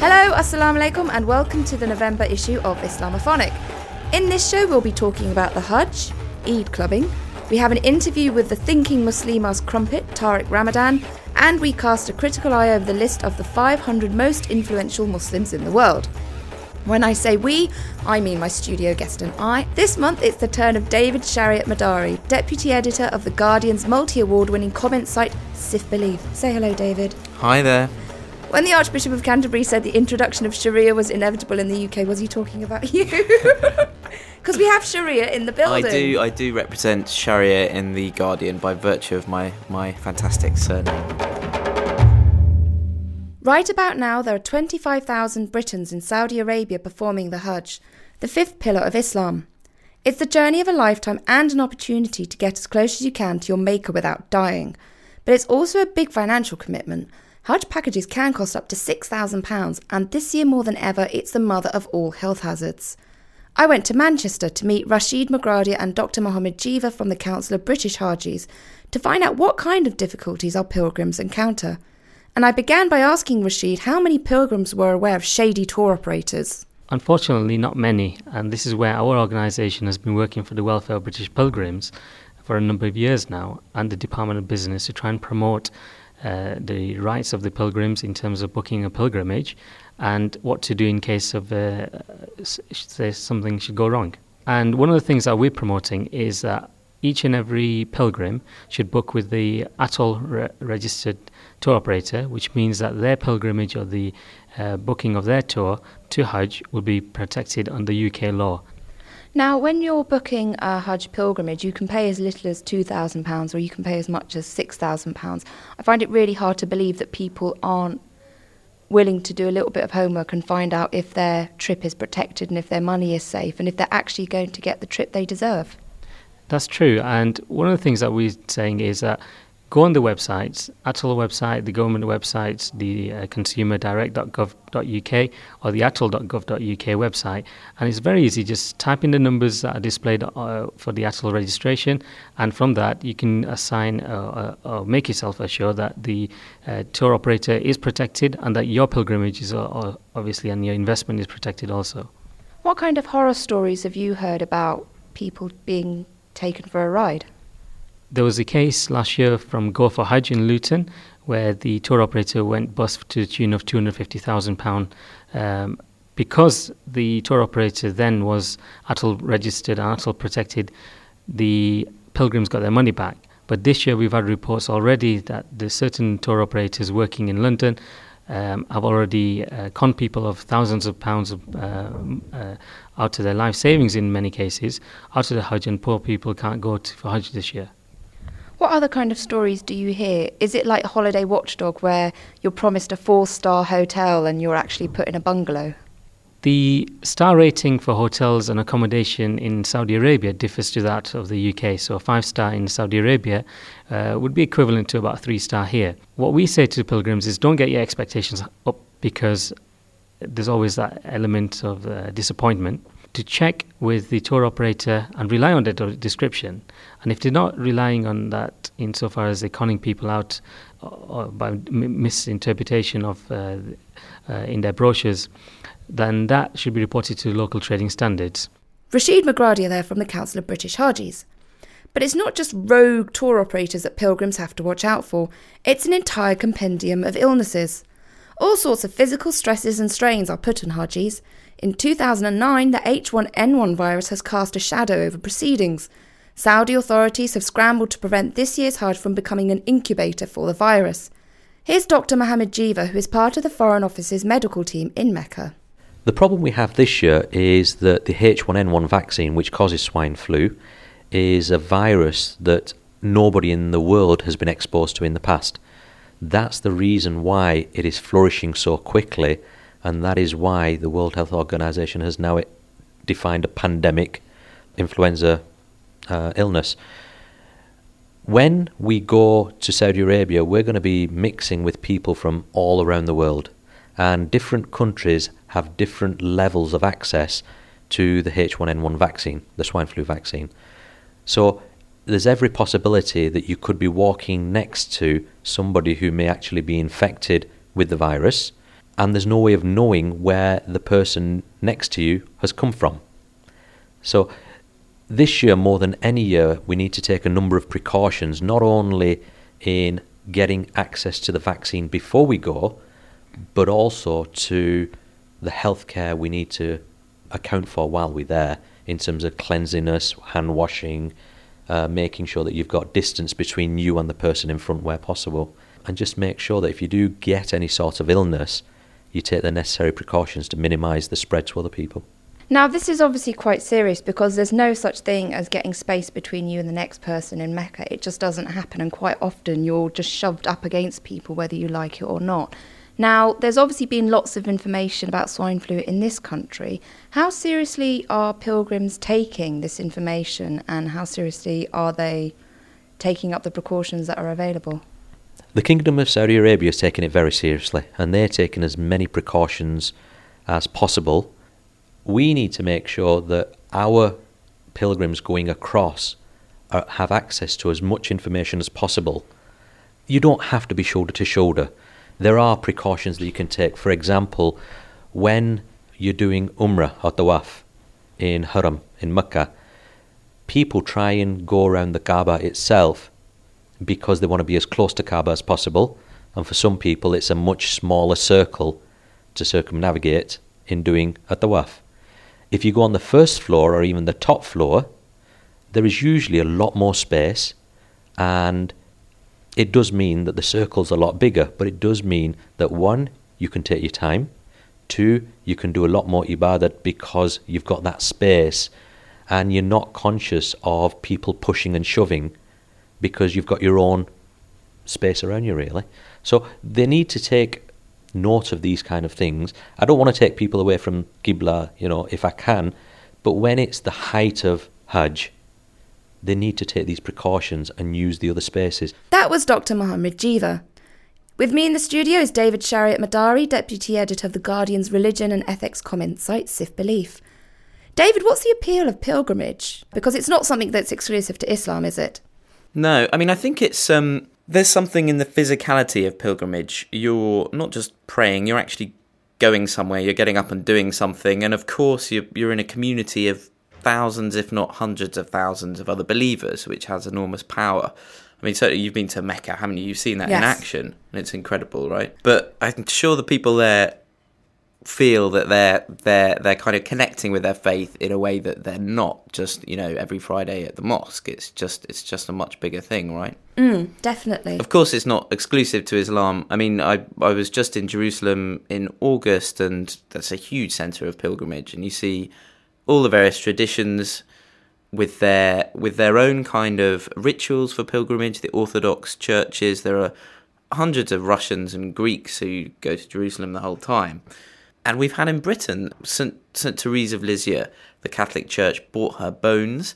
Hello, Assalamu alaikum, and welcome to the November issue of Islamophonic. In this show, we'll be talking about the Hajj, Eid clubbing. We have an interview with the thinking Muslimas crumpet, Tariq Ramadan, and we cast a critical eye over the list of the 500 most influential Muslims in the world. When I say we, I mean my studio guest and I. This month it's the turn of David Shariatmadari, deputy editor of The Guardian's multi award winning comment site Cif Belief. Say hello, David. Hi there. When the Archbishop of Canterbury said the introduction of Sharia was inevitable in the UK, was he talking about you? Because we have Sharia in the building. I do I do represent Sharia in the Guardian by virtue of my, my fantastic surname. Right about now, there are 25,000 Britons in Saudi Arabia performing the Hajj, the fifth pillar of Islam. It's the journey of a lifetime and an opportunity to get as close as you can to your Maker without dying. But it's also a big financial commitment. Hajj packages can cost up to £6,000, and this year more than ever, it's the mother of all health hazards. I went to Manchester to meet Rashid Mogradia and Dr. Mohammed Jiva from the Council of British Hajis to find out what kind of difficulties our pilgrims encounter. And I began by asking Rashid how many pilgrims were aware of shady tour operators. Unfortunately, not many, and this is where our organisation has been working for the welfare of British pilgrims for a number of years now, and the Department of Business to try and promote uh, the rights of the pilgrims in terms of booking a pilgrimage and what to do in case of uh, say something should go wrong. And one of the things that we're promoting is that each and every pilgrim should book with the ATOL re- registered tour operator, which means that their pilgrimage or the uh, booking of their tour to Hajj will be protected under UK law. Now, when you're booking a Hajj pilgrimage, you can pay as little as £2,000 or you can pay as much as £6,000. I find it really hard to believe that people aren't willing to do a little bit of homework and find out if their trip is protected and if their money is safe and if they're actually going to get the trip they deserve. That's true. And one of the things that we're saying is that go on the websites, ATOL website, the government websites, the uh, consumerdirect.gov.uk or the atol.gov.uk website, and it's very easy. Just type in the numbers that are displayed uh, for the ATOL registration, and from that you can assign uh, uh or make yourself assure that the uh, tour operator is protected and that your pilgrimage is uh, obviously and your investment is protected also. What kind of horror stories have you heard about people being taken for a ride? There was a case last year from Go for Hajj in Luton where the tour operator went bust to the tune of £250,000 um, because the tour operator then was ATOL registered and ATOL protected, the pilgrims got their money back. But this year we've had reports already that the certain tour operators working in London um, have already uh, conned people of thousands of pounds of, uh, uh, out of their life savings in many cases out of the Hajj, and poor people can't go to, for Hajj this year. What other kind of stories do you hear? Is it like Holiday Watchdog, where you're promised a four star hotel and you're actually put in a bungalow? The star rating for hotels and accommodation in Saudi Arabia differs to that of the UK. So, a five star in Saudi Arabia uh, would be equivalent to about three star here. What we say to pilgrims is don't get your expectations up because there's always that element of uh, disappointment to check with the tour operator and rely on the description. And if they're not relying on that insofar as they're conning people out uh, by misinterpretation of uh, uh, in their brochures, then that should be reported to local trading standards. Rashid Mogradia there from the Council of British Hajis. But it's not just rogue tour operators that pilgrims have to watch out for, it's an entire compendium of illnesses. All sorts of physical stresses and strains are put on Hajis, in 2009, the H1N1 virus has cast a shadow over proceedings. Saudi authorities have scrambled to prevent this year's Hajj from becoming an incubator for the virus. Here's Dr. Mohammed Jiva, who is part of the Foreign Office's medical team in Mecca. The problem we have this year is that the H1N1 vaccine, which causes swine flu, is a virus that nobody in the world has been exposed to in the past. That's the reason why it is flourishing so quickly and that is why the World Health Organization has now defined a pandemic influenza uh, illness. When we go to Saudi Arabia, we're going to be mixing with people from all around the world, and different countries have different levels of access to the H1N1 vaccine, the swine flu vaccine. So there's every possibility that you could be walking next to somebody who may actually be infected with the virus and there's no way of knowing where the person next to you has come from. So, this year, more than any year, we need to take a number of precautions, not only in getting access to the vaccine before we go, but also to the healthcare we need to account for while we're there in terms of cleanliness, hand washing, uh, making sure that you've got distance between you and the person in front where possible, and just make sure that if you do get any sort of illness, you take the necessary precautions to minimise the spread to other people. Now, this is obviously quite serious because there's no such thing as getting space between you and the next person in Mecca. It just doesn't happen, and quite often you're just shoved up against people whether you like it or not. Now, there's obviously been lots of information about swine flu in this country. How seriously are pilgrims taking this information and how seriously are they taking up the precautions that are available? The Kingdom of Saudi Arabia is taking it very seriously and they're taking as many precautions as possible. We need to make sure that our pilgrims going across are, have access to as much information as possible. You don't have to be shoulder to shoulder there are precautions that you can take. For example, when you're doing Umrah or Tawaf in Haram, in Mecca, people try and go around the Kaaba itself because they want to be as close to Kaaba as possible. And for some people, it's a much smaller circle to circumnavigate in doing a Tawaf. If you go on the first floor or even the top floor, there is usually a lot more space and it does mean that the circle's a lot bigger, but it does mean that one, you can take your time, two, you can do a lot more ibadat because you've got that space and you're not conscious of people pushing and shoving because you've got your own space around you, really. So they need to take note of these kind of things. I don't want to take people away from Qibla, you know, if I can, but when it's the height of Hajj, they need to take these precautions and use the other spaces. That was Dr. Mohammed Jiva. With me in the studio is David Shariatmadari, Deputy Editor of The Guardian's Religion and Ethics comment site, Cif Belief. David, what's the appeal of pilgrimage? Because it's not something that's exclusive to Islam, is it? No, I mean, I think it's um, there's something in the physicality of pilgrimage. You're not just praying; you're actually going somewhere. You're getting up and doing something, and of course, you're you're in a community of thousands, if not hundreds of thousands of other believers, which has enormous power. I mean, certainly you've been to Mecca, haven't you? You've seen that yes. in action, and it's incredible, right? But I'm sure the people there feel that they're they're they're kind of connecting with their faith in a way that they're not just you know every Friday at the mosque. It's just it's just a much bigger thing, right? Mm, definitely. Of course, it's not exclusive to Islam. I mean, I I was just in Jerusalem in August, and that's a huge centre of pilgrimage, and you see all the various traditions with their with their own kind of rituals for pilgrimage. The Orthodox churches. There are hundreds of Russians and Greeks who go to Jerusalem the whole time. And we've had in Britain St St Therese of Lisieux, the Catholic Church bought her bones,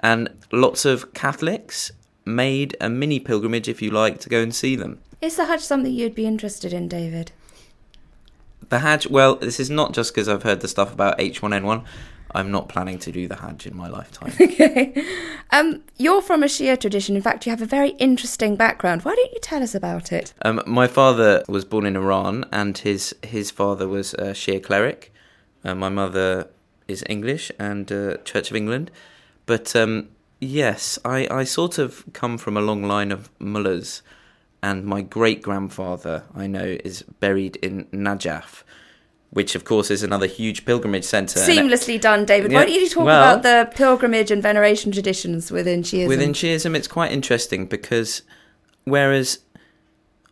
and lots of Catholics made a mini pilgrimage, if you like, to go and see them. Is the Hajj something you'd be interested in, David? The Hajj, well, this is not just because I've heard the stuff about H1N1. I'm not planning to do the Hajj in my lifetime. okay. Um, you're from a Shia tradition. In fact, you have a very interesting background. Why don't you tell us about it? Um, my father was born in Iran, and his his father was a Shia cleric. Uh, my mother is English and uh, Church of England, but um, yes, I, I sort of come from a long line of mullahs, and my great grandfather I know is buried in Najaf which of course is another huge pilgrimage centre. Seamlessly done, David. Yeah, Why don't you talk well, about the pilgrimage and veneration traditions within Shiism? Within Shiism, it's quite interesting because whereas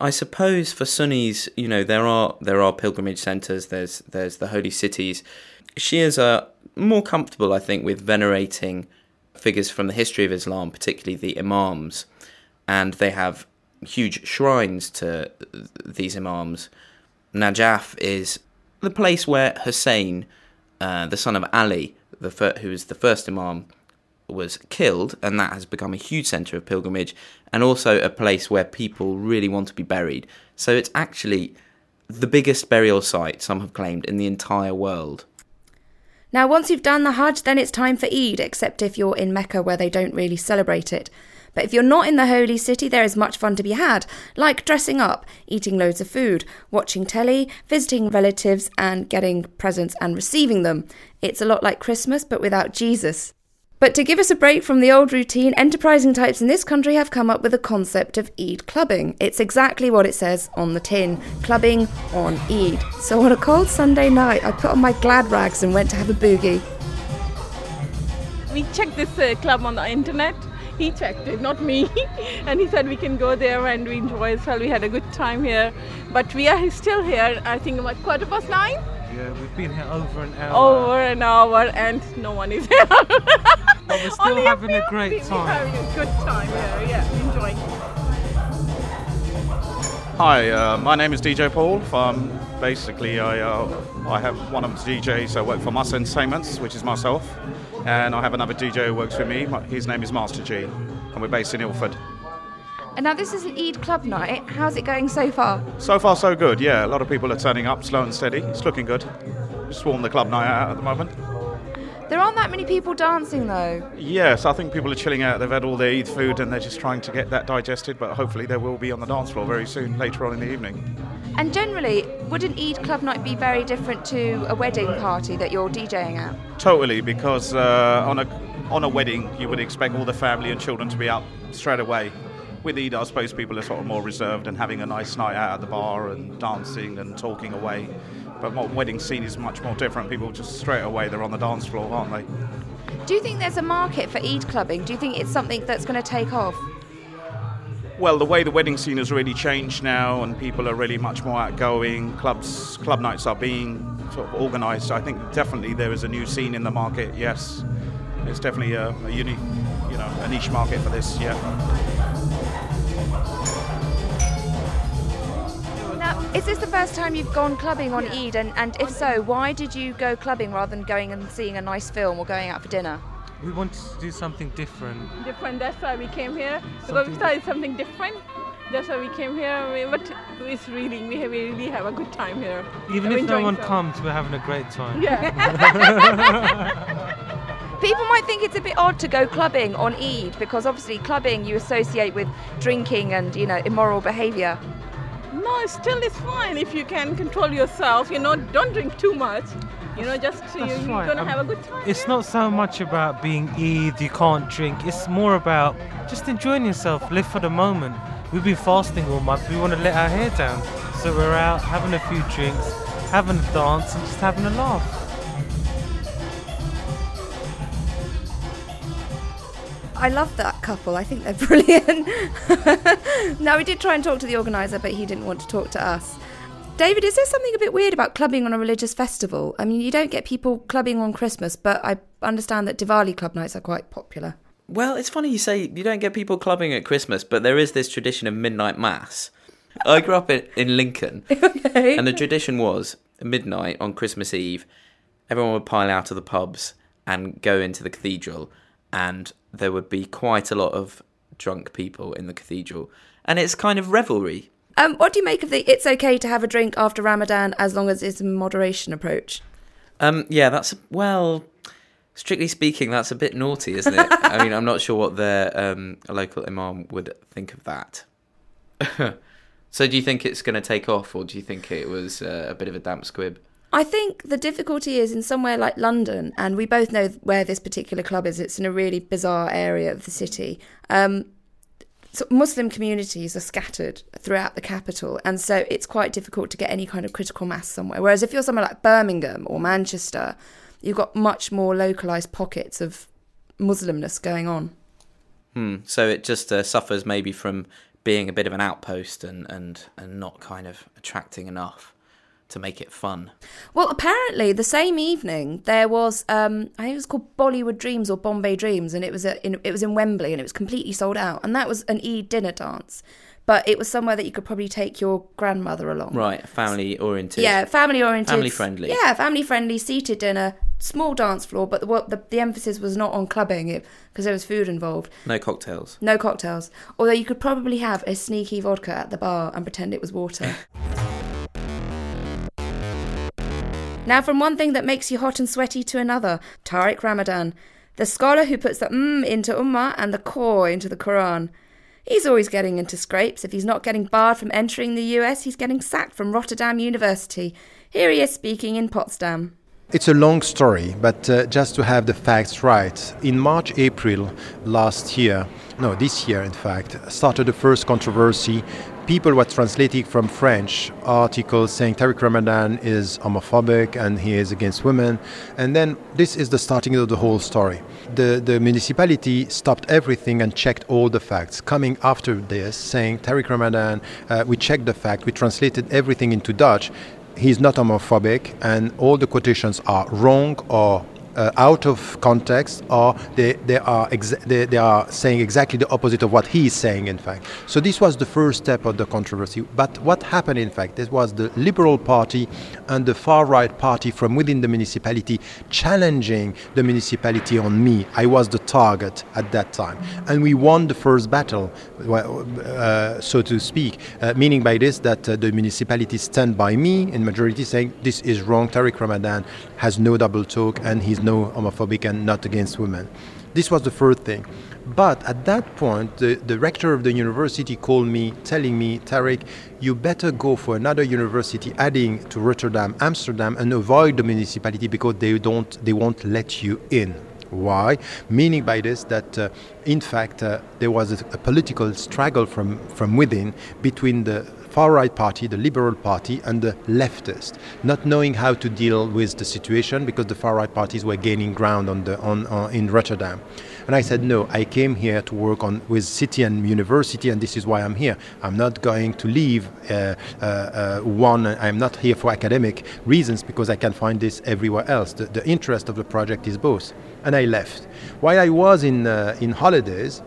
I suppose for Sunnis, you know, there are there are pilgrimage centres. There's there's the holy cities. Shias are more comfortable, I think, with venerating figures from the history of Islam, particularly the Imams, and they have huge shrines to these Imams. Najaf is the place where Hussein, uh, the son of Ali, the fir- who was the first Imam, was killed, and that has become a huge centre of pilgrimage, and also a place where people really want to be buried. So it's actually the biggest burial site, some have claimed, in the entire world. Now, once you've done the Hajj, then it's time for Eid, except if you're in Mecca where they don't really celebrate it. But if you're not in the holy city, there is much fun to be had, like dressing up, eating loads of food, watching telly, visiting relatives, and getting presents and receiving them. It's a lot like Christmas, but without Jesus. But to give us a break from the old routine, enterprising types in this country have come up with the concept of Eid clubbing. It's exactly what it says on the tin clubbing on Eid. So on a cold Sunday night, I put on my glad rags and went to have a boogie. We checked this uh, club on the internet. He checked it, not me. and he said we can go there and we enjoy as well. We had a good time here. But we are still here, I think about quarter past nine. Yeah, we've been here over an hour. Over an hour and no one is here. But we're still Only having a few great people time. having a good time here, yeah, enjoying. Hi, uh, my name is DJ Paul. Um, basically, I, uh, I have one of the DJs I work for Master Entertainments, which is myself, and I have another DJ who works with me. His name is Master G, and we're based in Ilford. And now this is an Eid club night. How's it going so far? So far, so good. Yeah, a lot of people are turning up, slow and steady. It's looking good. Swarm the club night out at the moment. There aren't that many people dancing though. Yes, I think people are chilling out. They've had all their Eid food and they're just trying to get that digested. But hopefully, they will be on the dance floor very soon, later on in the evening. And generally, would an Eid club night be very different to a wedding party that you're DJing at? Totally, because uh, on a on a wedding, you would expect all the family and children to be up straight away. With Eid, I suppose people are sort of more reserved and having a nice night out at the bar and dancing and talking away. But my wedding scene is much more different. People just straight away they're on the dance floor, aren't they? Do you think there's a market for Eid clubbing? Do you think it's something that's going to take off? Well, the way the wedding scene has really changed now, and people are really much more outgoing. Clubs, club nights are being sort of organised. I think definitely there is a new scene in the market. Yes, it's definitely a, a unique, you know, a niche market for this. Yeah. Now, is this the first time you've gone clubbing on Eid? And, and if so, why did you go clubbing rather than going and seeing a nice film or going out for dinner? We wanted to do something different. Different, that's why we came here. Because we started something different. That's why we came here. We- But it's really, we have- we really have a good time here. Even I'm if no one so- comes, we're having a great time. Yeah. People might think it's a bit odd to go clubbing on Eid because obviously clubbing you associate with drinking and you know immoral behaviour. No, still it's fine if you can control yourself. You know, don't drink too much. You know, just you, That's you're right. gonna Um, have a good time. It's yeah? not so much about being Eid, you can't drink. It's more about just enjoying yourself, live for the moment. We've been fasting all month, we want to let our hair down. So we're out having a few drinks, having a dance, and just having a laugh. I love that couple. I think they're brilliant. now we did try and talk to the organizer, but he didn't want to talk to us. David, is there something a bit weird about clubbing on a religious festival? I mean, you don't get people clubbing on Christmas, but I understand that Diwali club nights are quite popular. Well, it's funny you say you don't get people clubbing at Christmas, but there is this tradition of midnight mass. I grew up in, in Lincoln, Okay. and the tradition was at midnight on Christmas Eve, everyone would pile out of the pubs and go into the cathedral, and there would be quite a lot of drunk people in the cathedral, and it's kind of revelry. Um, what do you make of the it's okay to have a drink after Ramadan as long as it's a moderation approach? Um, yeah, that's well, strictly speaking, that's a bit naughty, isn't it? I mean, I'm not sure what the um, local imam would think of that. so, do you think it's going to take off, or do you think it was uh, a bit of a damp squib? I think the difficulty is in somewhere like London, and we both know where this particular club is. It's in a really bizarre area of the city. Um, so Muslim communities are scattered throughout the capital, and so it's quite difficult to get any kind of critical mass somewhere. Whereas if you're somewhere like Birmingham or Manchester, you've got much more localized pockets of Muslimness going on. Hmm. So it just uh, suffers maybe from being a bit of an outpost and, and, and not kind of attracting enough to make it fun. Well, apparently, the same evening there was, um, I think it was called Bollywood Dreams or Bombay Dreams, and it was a, in, it was in Wembley, and it was completely sold out, and that was an e dinner dance, but it was somewhere that you could probably take your grandmother along. Right, family oriented. Yeah, family oriented, Family friendly. Yeah, family friendly, seated dinner, small dance floor, but the the, the emphasis was not on clubbing it because there was food involved. No cocktails. No cocktails, although you could probably have a sneaky vodka at the bar and pretend it was water. Now, from one thing that makes you hot and sweaty to another, Tariq Ramadan. the scholar who puts the mm into Ummah and the core into the Quran. He's always getting into scrapes. If he's not getting barred from entering the US, he's getting sacked from Rotterdam University. Here he is speaking in Potsdam. It's a long story, but uh, just to have the facts right. In March, April last year, no, this year in fact, started the first controversy. People were translating from French articles saying Tariq Ramadan is homophobic and he is against women. And then this is the starting of the whole story. The, the municipality stopped everything and checked all the facts. Coming after this, saying Tariq Ramadan, uh, we checked the fact, we translated everything into Dutch he's not homophobic and all the quotations are wrong or uh, out of context or they, they, are they, they are saying exactly the opposite of what he is saying in fact. So this was the first step of the controversy. But what happened in fact it was the liberal party and the far right party from within the municipality challenging the municipality on me. I was the target at that time. And we won the first battle uh, so to speak uh, meaning by this that uh, the municipality stand by me in majority saying this is wrong. Tariq ramadan has no double talk and he's no homophobic and not against women. This was the first thing. But at that point, the, the rector of the university called me, telling me, Tariq, you better go for another university, adding to Rotterdam, Amsterdam, and avoid the municipality because they don't, they won't let you in. Why? Meaning by this that, uh, in fact, uh, there was a, a, political struggle from, from within between the far right party, the Liberal Party, and the leftist, not knowing how to deal with the situation because the far right parties were gaining ground on the, on, on, in Rotterdam. And I said, no, I came here to work on with city and university, and this is why I'm here. I'm not going to leave uh, uh, uh, one. I'm not here for academic reasons because I can find this everywhere else. The, the interest of the project is both. And I left. While I was in uh, in holidays,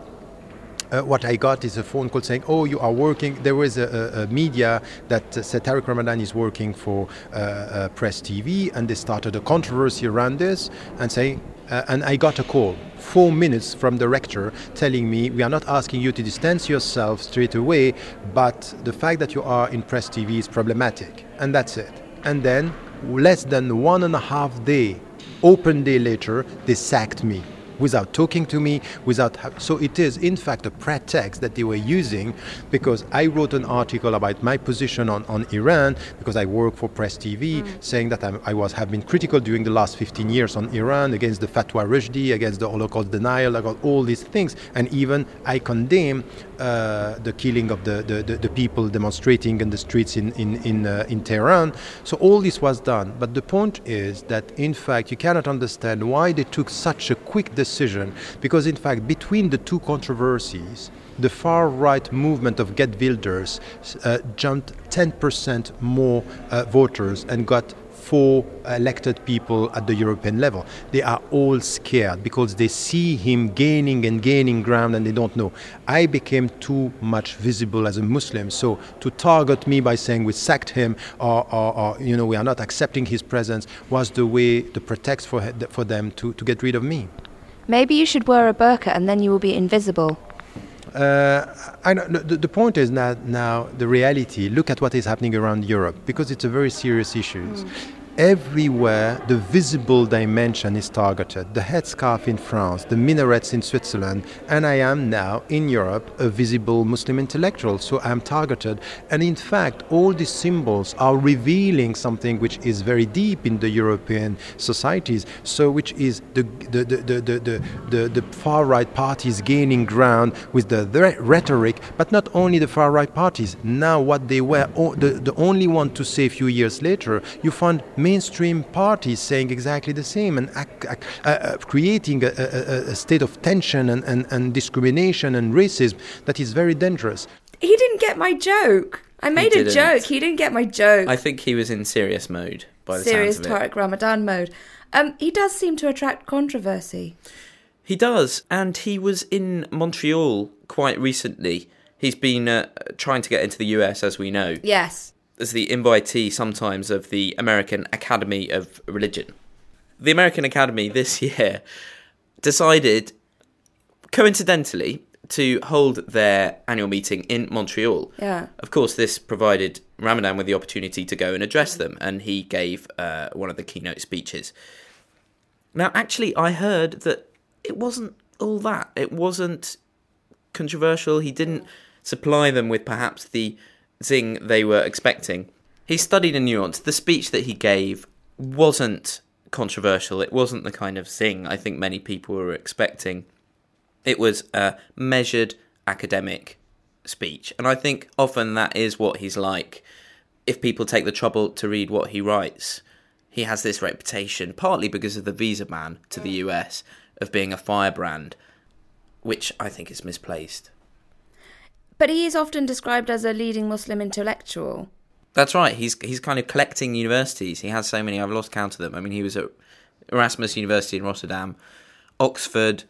uh, what I got is a phone call saying, "Oh, you are working." There was a, a, media that said Tariq Ramadan is working for uh, uh Press TV, and they started a controversy around this and saying. Uh, and I got a call four minutes from the rector telling me we are not asking you to distance yourself straight away, but the fact that you are in Press TV is problematic, and that's it. And then, less than one and a half day, open day later, they sacked me without talking to me, without. Ha- so it is, in fact, a pretext that they were using because I wrote an article about my position on, on Iran because I work for Press TV, mm. saying that I'm, i was have been critical during the last 15 years on Iran against the fatwa Rushdie, against the Holocaust denial, about all these things, and even I condemn uh, the killing of the, the, the, people demonstrating in the streets in in in, uh, in Tehran. So all this was done, but the point is that in fact you cannot understand why they took such a quick decision because, in fact, between the two controversies, the far right movement of Geert Wilders uh, jumped 10% more uh, voters and got four elected people at the European level. They are all scared because they see him gaining and gaining ground and they don't know. I became too much visible as a Muslim, so to target me by saying we sacked him or, or, or you know we are not accepting his presence was the way, the pretext for, for them to, to get rid of me. Maybe you should wear a burqa and then you will be invisible. Uh, I know, the, the, point is that now the reality. Look at what is happening around Europe because it's a very serious issue. Mm everywhere the visible dimension is targeted. The headscarf in France, the minarets in Switzerland, and I am now in Europe a visible Muslim intellectual, so I'm targeted. And in fact, all these symbols are revealing something which is very deep in the European societies, so which is the, the, the, the, the, the, the far right parties gaining ground with the, rhetoric, but not only the far right parties. Now, what they were the, the only one to say a few years later, you find mainstream parties saying exactly the same and uh, uh, creating a, a, a, state of tension and, and, and discrimination and racism that is very dangerous. He didn't get my joke. I made a joke. He didn't get my joke. I think he was in serious mode by the serious Tariq Ramadan mode. Um, he does seem to attract controversy. He does, and he was in Montreal quite recently. He's been uh, trying to get into the US, as we know. Yes as the invitee sometimes of the American Academy of Religion. The American Academy this year decided, coincidentally, to hold their annual meeting in Montreal. Yeah. Of course, this provided Ramadan with the opportunity to go and address them, and he gave uh, one of the keynote speeches. Now, actually, I heard that it wasn't all that. It wasn't controversial. He didn't supply them with perhaps the zing they were expecting. He studied a nuance. The speech that he gave wasn't controversial. It wasn't the kind of zing I think many people were expecting. It was a measured academic speech. And I think often that is what he's like. If people take the trouble to read what he writes, he has this reputation, partly because of the visa ban to the US, of being a firebrand, which I think is misplaced. But he is often described as a leading Muslim intellectual. That's right. He's he's kind of collecting universities. He has so many. I've lost count of them. I mean, he was at Erasmus University in Rotterdam, Oxford.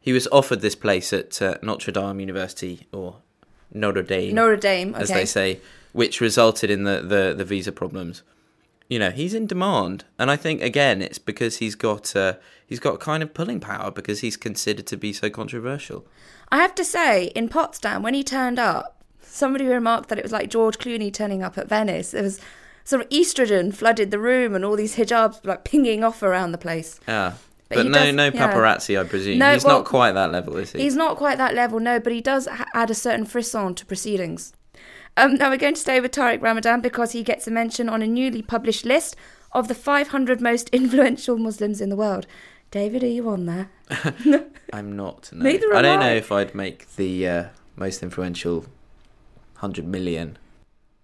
He was offered this place at uh, Notre Dame University or Notre Dame, Notre Dame, okay. as they say, which resulted in the, the, the visa problems. You know, he's in demand, and I think again it's because he's got uh, he's got kind of pulling power because he's considered to be so controversial. I have to say, in Potsdam, when he turned up, somebody remarked that it was like George Clooney turning up at Venice. It was sort of estrogen flooded the room, and all these hijabs like pinging off around the place. Yeah. But But, no, does- no yeah. paparazzi, I presume. No, He's well, not quite that level, is he? He's not quite that level, no, but he does ha- add a certain frisson to proceedings. Um, now we're going to stay with Tariq Ramadan because he gets a mention on a newly published list of the 500 most influential Muslims in the world. David, are you on there? I'm not. No. Neither I am don't I. know if I'd make the uh, most influential hundred million.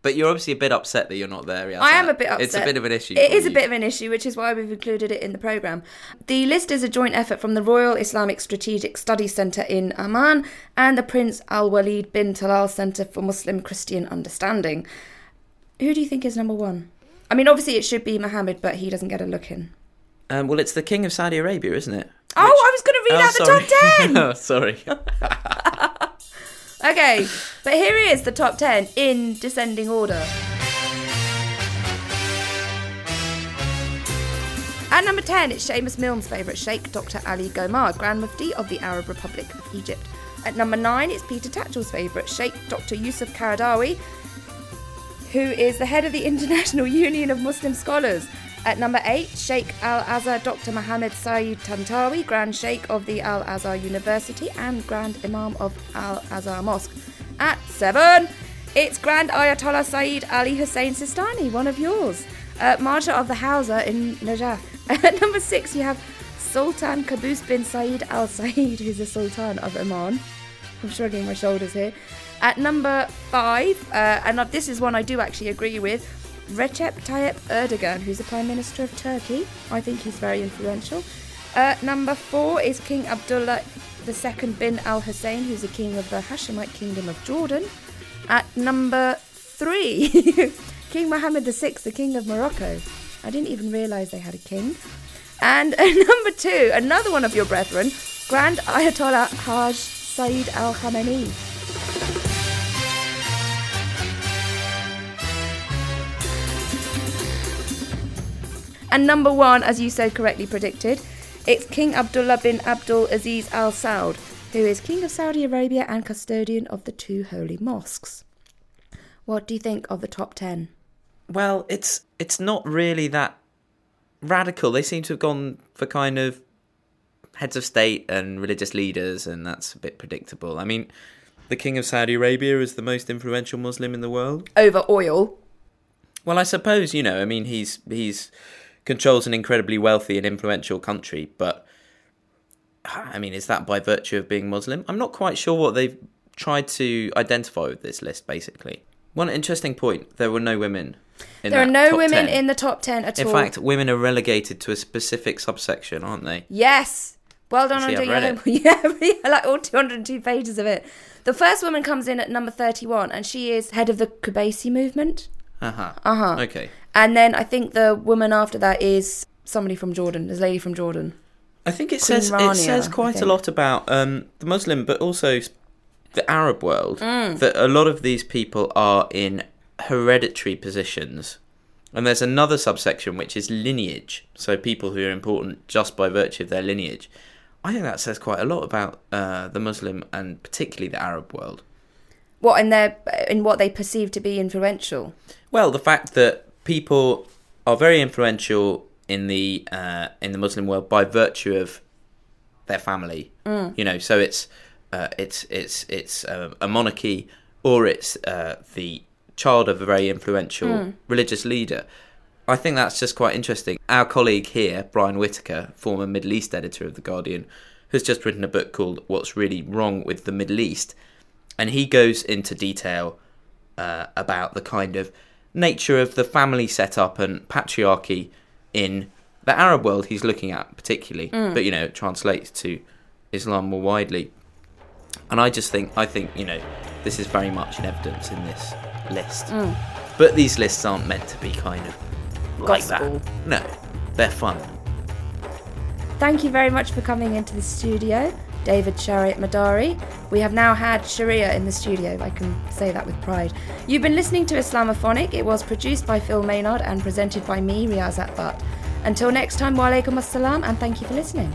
But you're obviously a bit upset that you're not there. Yasser. I am a bit upset. It's a bit of an issue. It is a bit of an issue, which is why we've included it in the programme. The list is a joint effort from the Royal Islamic Strategic Studies Centre in Amman and the Prince Al Walid bin Talal Centre for Muslim Christian Understanding. Who do you think is number one? I mean, obviously it should be Mohammed, but he doesn't get a look in. Um, well, it's the King of Saudi Arabia, isn't it? Oh, I was going to read Oh, out the top 10! oh, sorry. Okay, but here is the top 10 in descending order. At number 10, it's Seamus Milne's favourite Sheikh Dr. Ali Gomaa, Grand Mufti of the Arab Republic of Egypt. At number 9, it's Peter Tatchell's favourite Sheikh Dr. Yusuf Qaradawi, who is the head of the International Union of Muslim Scholars. At number 8, Sheikh Al Azhar Dr. Mohammed Saeed Tantawi, Grand Sheikh of the Al Azhar University and Grand Imam of Al Azhar Mosque. At 7, it's Grand Ayatollah Saeed Ali Hussein Sistani, one of yours, uh, Marja of the Hawza in Najaf. At number 6, you have Sultan Qaboos bin Saeed Al Saeed, who's the Sultan of Oman. I'm shrugging my shoulders here. At number five, uh, and this is one I do actually agree with, Recep Tayyip Erdogan, who's the Prime Minister of Turkey. I think he's very influential. Uh, number four is King Abdullah II bin Al Hussein, who's the king of the Hashemite Kingdom of Jordan. At number three, King Mohammed VI, the King of Morocco. I didn't even realise they had a king. And uh, number two, another one of your brethren, Grand Ayatollah Haj Saeed Al Khamenei. And number one, as you so correctly predicted, it's King Abdullah bin Abdul Aziz Al Saud, who is King of Saudi Arabia and custodian of the two holy mosques. What do you think of the top 10? Well, it's it's not really that radical. They seem to have gone for kind of heads of state and religious leaders, and that's a bit predictable. I mean, the King of Saudi Arabia is the most influential Muslim in the world. Over oil. Well, I suppose you know. I mean, he's he's controls an incredibly wealthy and influential country, but I mean, is that by virtue of being Muslim? I'm not quite sure what they've tried to identify with this list. Basically, one interesting point: there were no women. In there are no women 10. in the top 10 at In all. In fact, women are relegated to a specific subsection, aren't they? Yes. Well done See, on doing your it. homework. Yeah, like all 202 pages of it. The first woman comes in at number 31, and she is head of the Kubaisi movement. Uh huh. Uh huh. Okay. And then I think the woman after that is somebody from Jordan. There's a lady from Jordan. I think it Queen says Rania, it says quite a lot about um, the Muslim, but also the Arab world. Mm. That a lot of these people are in hereditary positions, and there's another subsection which is lineage. So people who are important just by virtue of their lineage. I think that says quite a lot about uh, the Muslim and particularly the Arab world. What in their in what they perceive to be influential. Well, the fact that people are very influential in the uh, in the Muslim world by virtue of their family. You know, so it's uh, it's it's it's uh, a monarchy or it's uh, the child of a very influential religious leader. I think that's just quite interesting. Our colleague here, Brian Whitaker, former Middle East editor of The Guardian, has just written a book called What's Really Wrong with the Middle East. And he goes into detail uh, about the kind of nature of the family setup and patriarchy in the Arab world he's looking at, particularly. Mm. But, you know, it translates to Islam more widely. And I just think, I think, you know, this is very much in evidence in this list. Mm. But these lists aren't meant to be kind of like Gospel. that. No, they're fun. Thank you very much for coming into the studio, David Shariatmadari. We have now had Sharia in the studio, I can say that with pride. You've been listening to Islamophonic. It was produced by Phil Maynard and presented by me, Riazat Butt. Until next time, wa alaikum assalam, and thank you for listening.